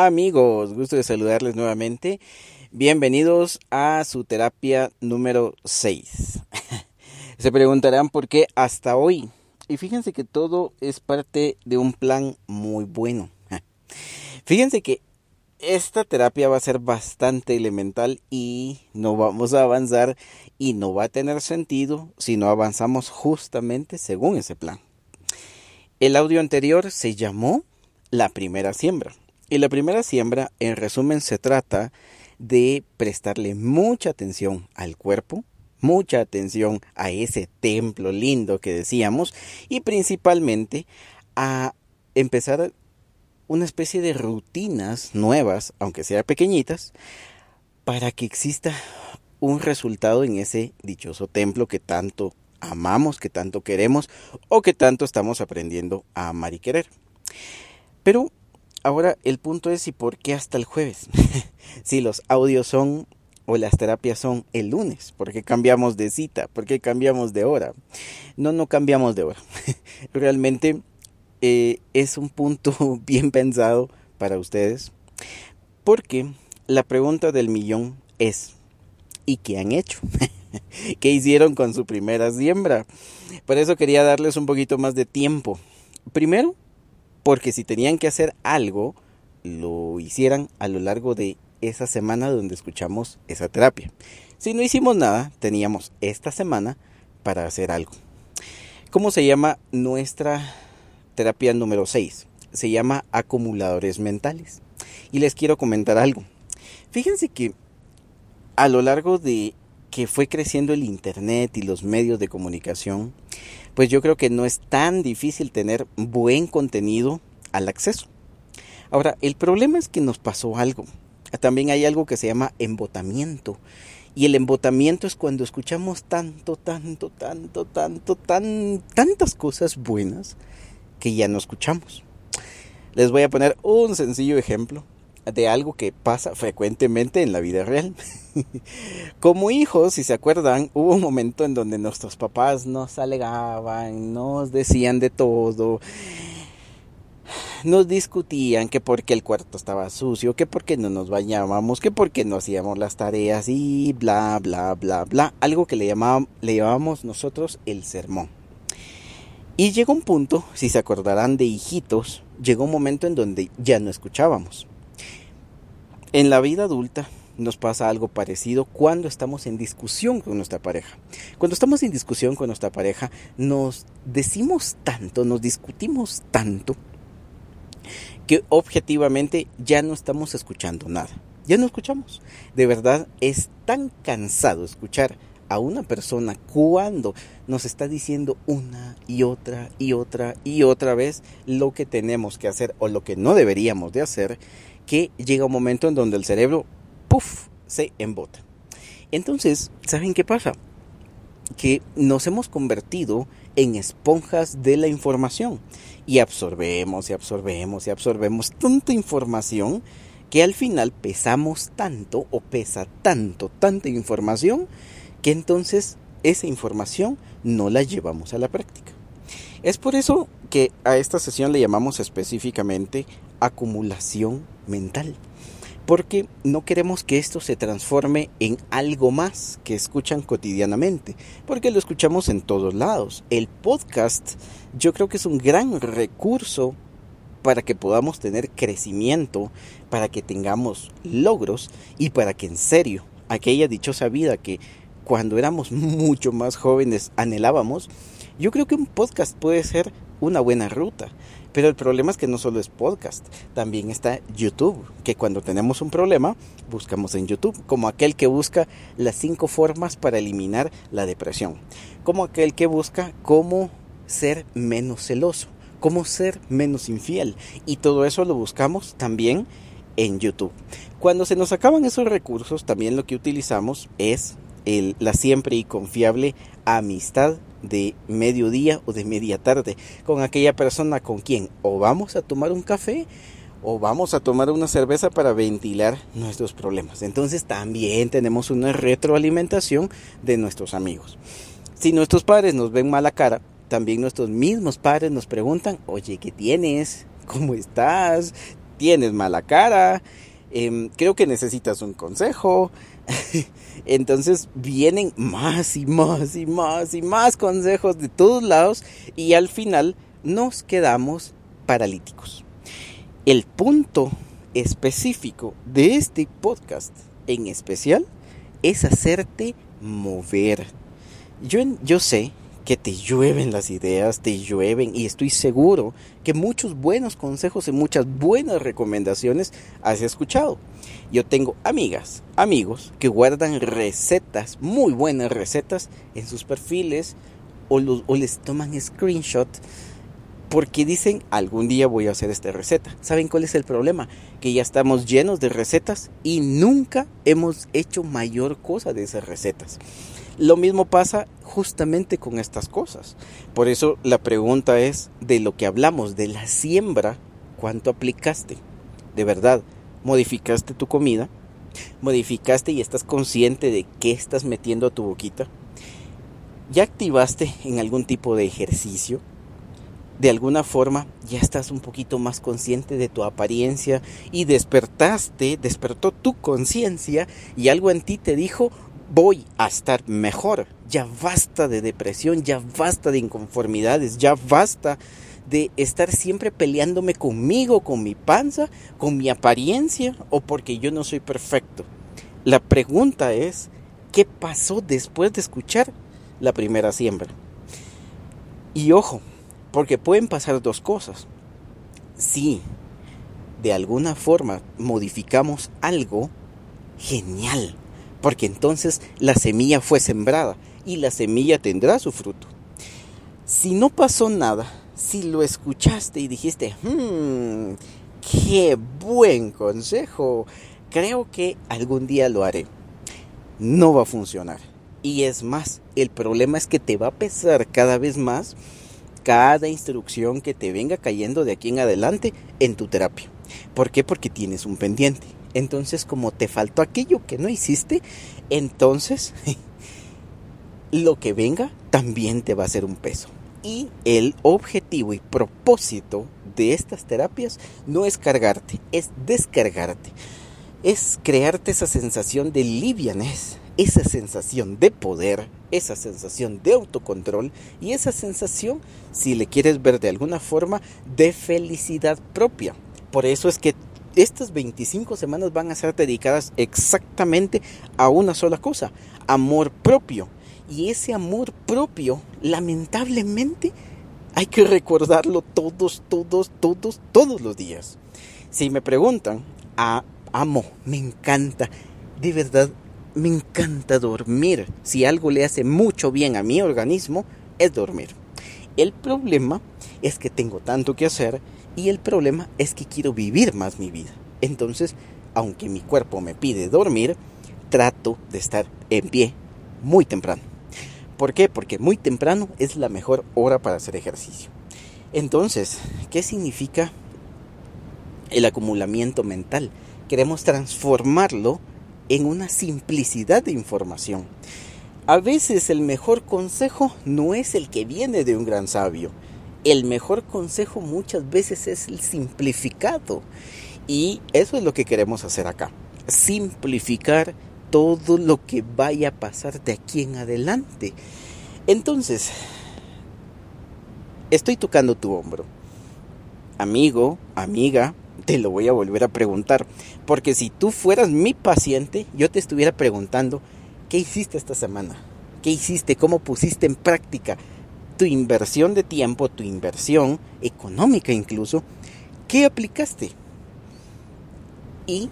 Amigos, gusto de saludarles nuevamente. Bienvenidos a su terapia número 6. Se preguntarán por qué hasta hoy. Y fíjense que todo es parte de un plan muy bueno. Fíjense que esta terapia va a ser bastante elemental y no vamos a avanzar y no va a tener sentido si no avanzamos justamente según ese plan. El audio anterior se llamó La primera siembra. Y la primera siembra, en resumen, se trata de prestarle mucha atención al cuerpo, mucha atención a ese templo lindo que decíamos y principalmente a empezar una especie de rutinas nuevas, aunque sea pequeñitas, para que exista un resultado en ese dichoso templo que tanto amamos, que tanto queremos o que tanto estamos aprendiendo a amar y querer. Pero Ahora el punto es ¿y por qué hasta el jueves? si los audios son o las terapias son el lunes, ¿por qué cambiamos de cita? ¿Por qué cambiamos de hora? No, no cambiamos de hora. Realmente eh, es un punto bien pensado para ustedes, porque la pregunta del millón es, ¿y qué han hecho? ¿Qué hicieron con su primera siembra? Por eso quería darles un poquito más de tiempo. Primero, porque si tenían que hacer algo, lo hicieran a lo largo de esa semana donde escuchamos esa terapia. Si no hicimos nada, teníamos esta semana para hacer algo. ¿Cómo se llama nuestra terapia número 6? Se llama acumuladores mentales. Y les quiero comentar algo. Fíjense que a lo largo de que fue creciendo el Internet y los medios de comunicación, pues yo creo que no es tan difícil tener buen contenido al acceso. Ahora, el problema es que nos pasó algo. También hay algo que se llama embotamiento. Y el embotamiento es cuando escuchamos tanto, tanto, tanto, tanto, tan, tantas cosas buenas que ya no escuchamos. Les voy a poner un sencillo ejemplo de algo que pasa frecuentemente en la vida real. Como hijos, si se acuerdan, hubo un momento en donde nuestros papás nos alegaban, nos decían de todo, nos discutían que porque el cuarto estaba sucio, que porque no nos bañábamos, que porque no hacíamos las tareas y bla, bla, bla, bla. Algo que le, llamábamos, le llamábamos nosotros el sermón. Y llegó un punto, si se acordarán de hijitos, llegó un momento en donde ya no escuchábamos. En la vida adulta nos pasa algo parecido cuando estamos en discusión con nuestra pareja. Cuando estamos en discusión con nuestra pareja, nos decimos tanto, nos discutimos tanto, que objetivamente ya no estamos escuchando nada. Ya no escuchamos. De verdad es tan cansado escuchar a una persona cuando nos está diciendo una y otra y otra y otra vez lo que tenemos que hacer o lo que no deberíamos de hacer que llega un momento en donde el cerebro, puff, se embota. Entonces, ¿saben qué pasa? Que nos hemos convertido en esponjas de la información y absorbemos y absorbemos y absorbemos tanta información que al final pesamos tanto o pesa tanto, tanta información que entonces esa información no la llevamos a la práctica. Es por eso que a esta sesión le llamamos específicamente acumulación mental. Porque no queremos que esto se transforme en algo más que escuchan cotidianamente, porque lo escuchamos en todos lados. El podcast yo creo que es un gran recurso para que podamos tener crecimiento, para que tengamos logros y para que en serio aquella dichosa vida que cuando éramos mucho más jóvenes anhelábamos, yo creo que un podcast puede ser una buena ruta. Pero el problema es que no solo es podcast, también está YouTube, que cuando tenemos un problema buscamos en YouTube, como aquel que busca las cinco formas para eliminar la depresión, como aquel que busca cómo ser menos celoso, cómo ser menos infiel, y todo eso lo buscamos también en YouTube. Cuando se nos acaban esos recursos, también lo que utilizamos es el, la siempre y confiable amistad de mediodía o de media tarde con aquella persona con quien o vamos a tomar un café o vamos a tomar una cerveza para ventilar nuestros problemas. Entonces también tenemos una retroalimentación de nuestros amigos. Si nuestros padres nos ven mala cara, también nuestros mismos padres nos preguntan, oye, ¿qué tienes? ¿Cómo estás? tienes mala cara, em, creo que necesitas un consejo. Entonces vienen más y más y más y más consejos de todos lados y al final nos quedamos paralíticos. El punto específico de este podcast en especial es hacerte mover. Yo, yo sé que te llueven las ideas, te llueven y estoy seguro que muchos buenos consejos y muchas buenas recomendaciones has escuchado. Yo tengo amigas, amigos que guardan recetas, muy buenas recetas en sus perfiles o, les toman screenshot porque dicen algún día voy a hacer esta receta. ¿Saben cuál es el problema? Que ya estamos llenos de recetas y nunca hemos hecho mayor cosa de esas recetas. Lo mismo pasa justamente con estas cosas. Por eso la pregunta es de lo que hablamos, de la siembra, ¿cuánto aplicaste? De verdad, modificaste tu comida, modificaste y estás consciente de qué estás metiendo a tu boquita. ¿Ya activaste en algún tipo de ejercicio? de alguna forma ya estás un poquito más consciente de tu apariencia y despertaste, despertó tu conciencia y algo en ti te dijo, voy a estar mejor. Ya basta de depresión, ya basta de inconformidades, ya basta de estar siempre peleándome conmigo, con mi panza, con mi apariencia o porque yo no soy perfecto. La pregunta es, ¿qué pasó después de escuchar la primera siembra? Y ojo, porque pueden pasar dos cosas. Si de alguna forma modificamos algo, genial porque entonces la semilla fue sembrada y la semilla tendrá su fruto. Si no pasó nada, si lo escuchaste y dijiste, hmm, qué buen consejo, creo que algún día lo haré, no va a funcionar. Y es más, el problema es que te va a pesar cada vez más cada instrucción que te venga cayendo de aquí en adelante en tu terapia. ¿Por qué? Porque tienes un pendiente. Entonces, como te faltó aquello que no hiciste, entonces lo que venga también te va a ser un peso. Y el objetivo y propósito de estas terapias no es cargarte, es descargarte. Es crearte esa sensación de livianez, esa sensación de poder, esa sensación de autocontrol y esa sensación, si le quieres ver de alguna forma, de felicidad propia. Por eso es que estas 25 semanas van a ser dedicadas exactamente a una sola cosa, amor propio. Y ese amor propio, lamentablemente, hay que recordarlo todos, todos, todos, todos los días. Si me preguntan, amo, me encanta, de verdad, me encanta dormir. Si algo le hace mucho bien a mi organismo, es dormir. El problema es que tengo tanto que hacer y el problema es que quiero vivir más mi vida. Entonces, aunque mi cuerpo me pide dormir, trato de estar en pie muy temprano. ¿Por qué? Porque muy temprano es la mejor hora para hacer ejercicio. Entonces, ¿qué significa el acumulamiento mental? Queremos transformarlo en una simplicidad de información. A veces el mejor consejo no es el que viene de un gran sabio, el mejor consejo muchas veces es el simplificado. Y eso es lo que queremos hacer acá. Simplificar todo lo que vaya a pasar de aquí en adelante. Entonces, estoy tocando tu hombro. Amigo, amiga, te lo voy a volver a preguntar. Porque si tú fueras mi paciente, yo te estuviera preguntando, ¿qué hiciste esta semana? ¿Qué hiciste? ¿Cómo pusiste en práctica? Tu inversión de tiempo, tu inversión económica incluso, ¿qué aplicaste? Y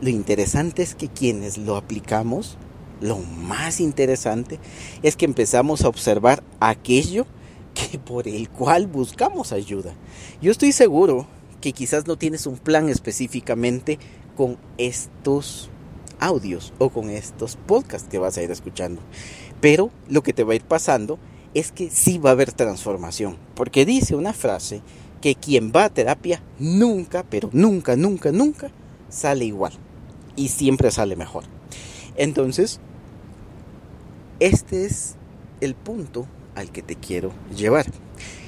lo interesante es que quienes lo aplicamos, lo más interesante es que empezamos a observar aquello que por el cual buscamos ayuda. Yo estoy seguro que quizás no tienes un plan específicamente con estos audios o con estos podcasts que vas a ir escuchando. Pero lo que te va a ir pasando es que sí va a haber transformación. Porque dice una frase que quien va a terapia nunca, pero nunca, nunca, nunca sale igual. Y siempre sale mejor. Entonces, este es el punto al que te quiero llevar.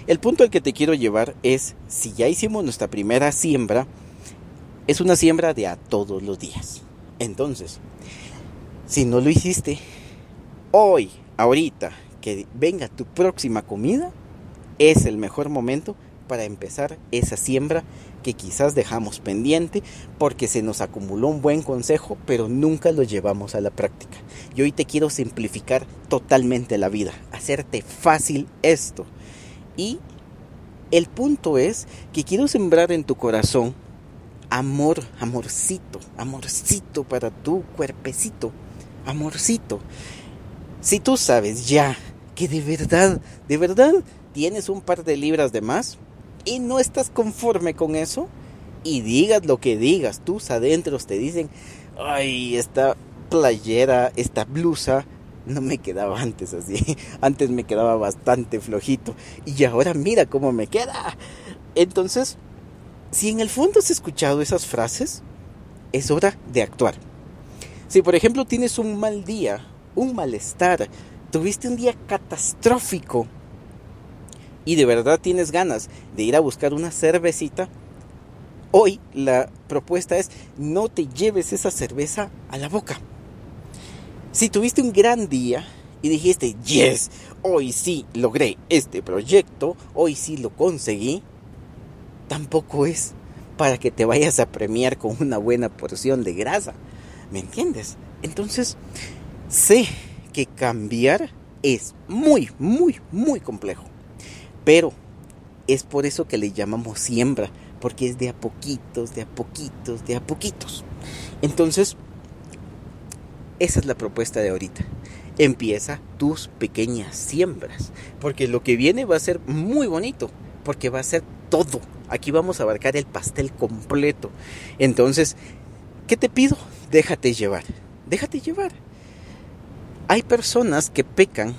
El punto al que te quiero llevar es, si ya hicimos nuestra primera siembra, es una siembra de a todos los días. Entonces, si no lo hiciste, hoy, ahorita, que venga tu próxima comida, es el mejor momento para empezar esa siembra que quizás dejamos pendiente porque se nos acumuló un buen consejo, pero nunca lo llevamos a la práctica. Y hoy te quiero simplificar totalmente la vida, hacerte fácil esto. Y el punto es que quiero sembrar en tu corazón amor, amorcito, amorcito para tu cuerpecito, amorcito. Si tú sabes ya que de verdad, de verdad tienes un par de libras de más y no estás conforme con eso, y digas lo que digas, tus adentros te dicen, ay, esta playera, esta blusa, no me quedaba antes así. Antes me quedaba bastante flojito. Y ahora mira cómo me queda. Entonces, si en el fondo has escuchado esas frases, es hora de actuar. Si por ejemplo tienes un mal día, un malestar, tuviste un día catastrófico y de verdad tienes ganas de ir a buscar una cervecita, hoy la propuesta es no te lleves esa cerveza a la boca. Si tuviste un gran día y dijiste, yes, hoy sí logré este proyecto, hoy sí lo conseguí, tampoco es para que te vayas a premiar con una buena porción de grasa. ¿Me entiendes? Entonces, sé que cambiar es muy, muy, muy complejo. Pero es por eso que le llamamos siembra, porque es de a poquitos, de a poquitos, de a poquitos. Entonces, esa es la propuesta de ahorita. Empieza tus pequeñas siembras, porque lo que viene va a ser muy bonito, porque va a ser todo. Aquí vamos a abarcar el pastel completo. Entonces, ¿qué te pido? Déjate llevar. Déjate llevar. Hay personas que pecan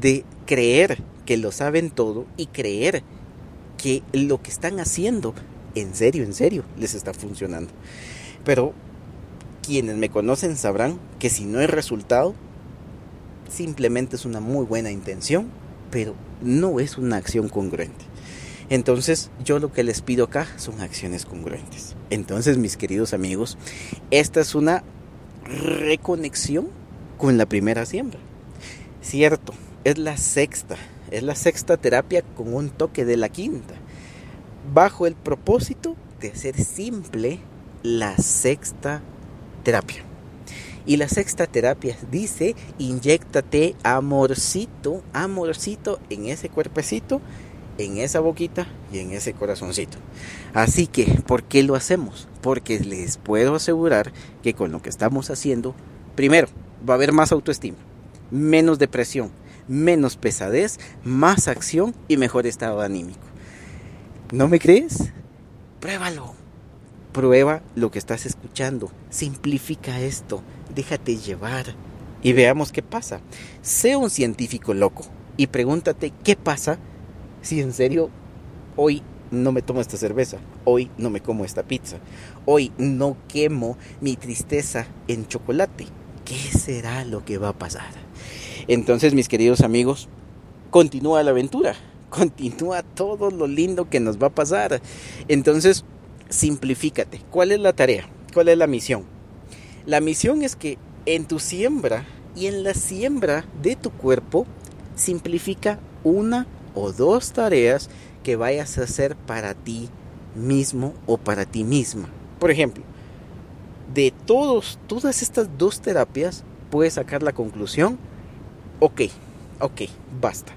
de creer que lo saben todo y creer que lo que están haciendo, en serio, en serio, les está funcionando. Pero quienes me conocen sabrán que si no hay resultado, simplemente es una muy buena intención, pero no es una acción congruente. Entonces yo lo que les pido acá son acciones congruentes. Entonces mis queridos amigos, esta es una reconexión con la primera siembra. Cierto, es la sexta, es la sexta terapia con un toque de la quinta, bajo el propósito de hacer simple la sexta terapia. Y la sexta terapia dice, inyectate amorcito, amorcito en ese cuerpecito en esa boquita y en ese corazoncito. Así que, ¿por qué lo hacemos? Porque les puedo asegurar que con lo que estamos haciendo, primero, va a haber más autoestima, menos depresión, menos pesadez, más acción y mejor estado anímico. ¿No me crees? Pruébalo. Prueba lo que estás escuchando. Simplifica esto. Déjate llevar. Y veamos qué pasa. Sé un científico loco y pregúntate qué pasa si en serio hoy no me tomo esta cerveza, hoy no me como esta pizza, hoy no quemo mi tristeza en chocolate, ¿qué será lo que va a pasar? Entonces, mis queridos amigos, continúa la aventura, continúa todo lo lindo que nos va a pasar. Entonces, simplifícate. ¿Cuál es la tarea? ¿Cuál es la misión? La misión es que en tu siembra y en la siembra de tu cuerpo, simplifica una o dos tareas que vayas a hacer para ti mismo o para ti misma. Por ejemplo, de todos, todas estas dos terapias puedes sacar la conclusión, ok, ok, basta.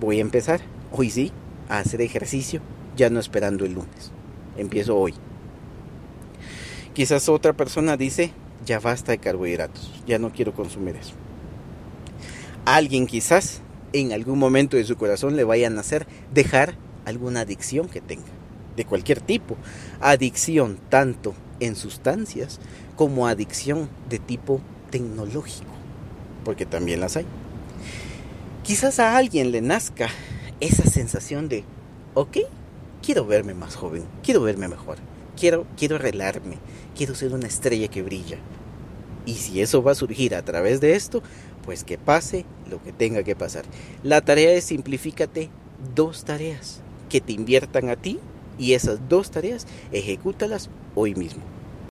Voy a empezar, hoy sí, a hacer ejercicio, ya no esperando el lunes. Empiezo hoy. Quizás otra persona dice, ya basta de carbohidratos, ya no quiero consumir eso. Alguien quizás en algún momento de su corazón le vayan a hacer dejar alguna adicción que tenga, de cualquier tipo. Adicción tanto en sustancias como adicción de tipo tecnológico, porque también las hay. Quizás a alguien le nazca esa sensación de, ok, quiero verme más joven, quiero verme mejor, quiero, quiero arreglarme, quiero ser una estrella que brilla. Y si eso va a surgir a través de esto, pues que pase lo que tenga que pasar. La tarea es simplifícate dos tareas que te inviertan a ti y esas dos tareas ejecútalas hoy mismo.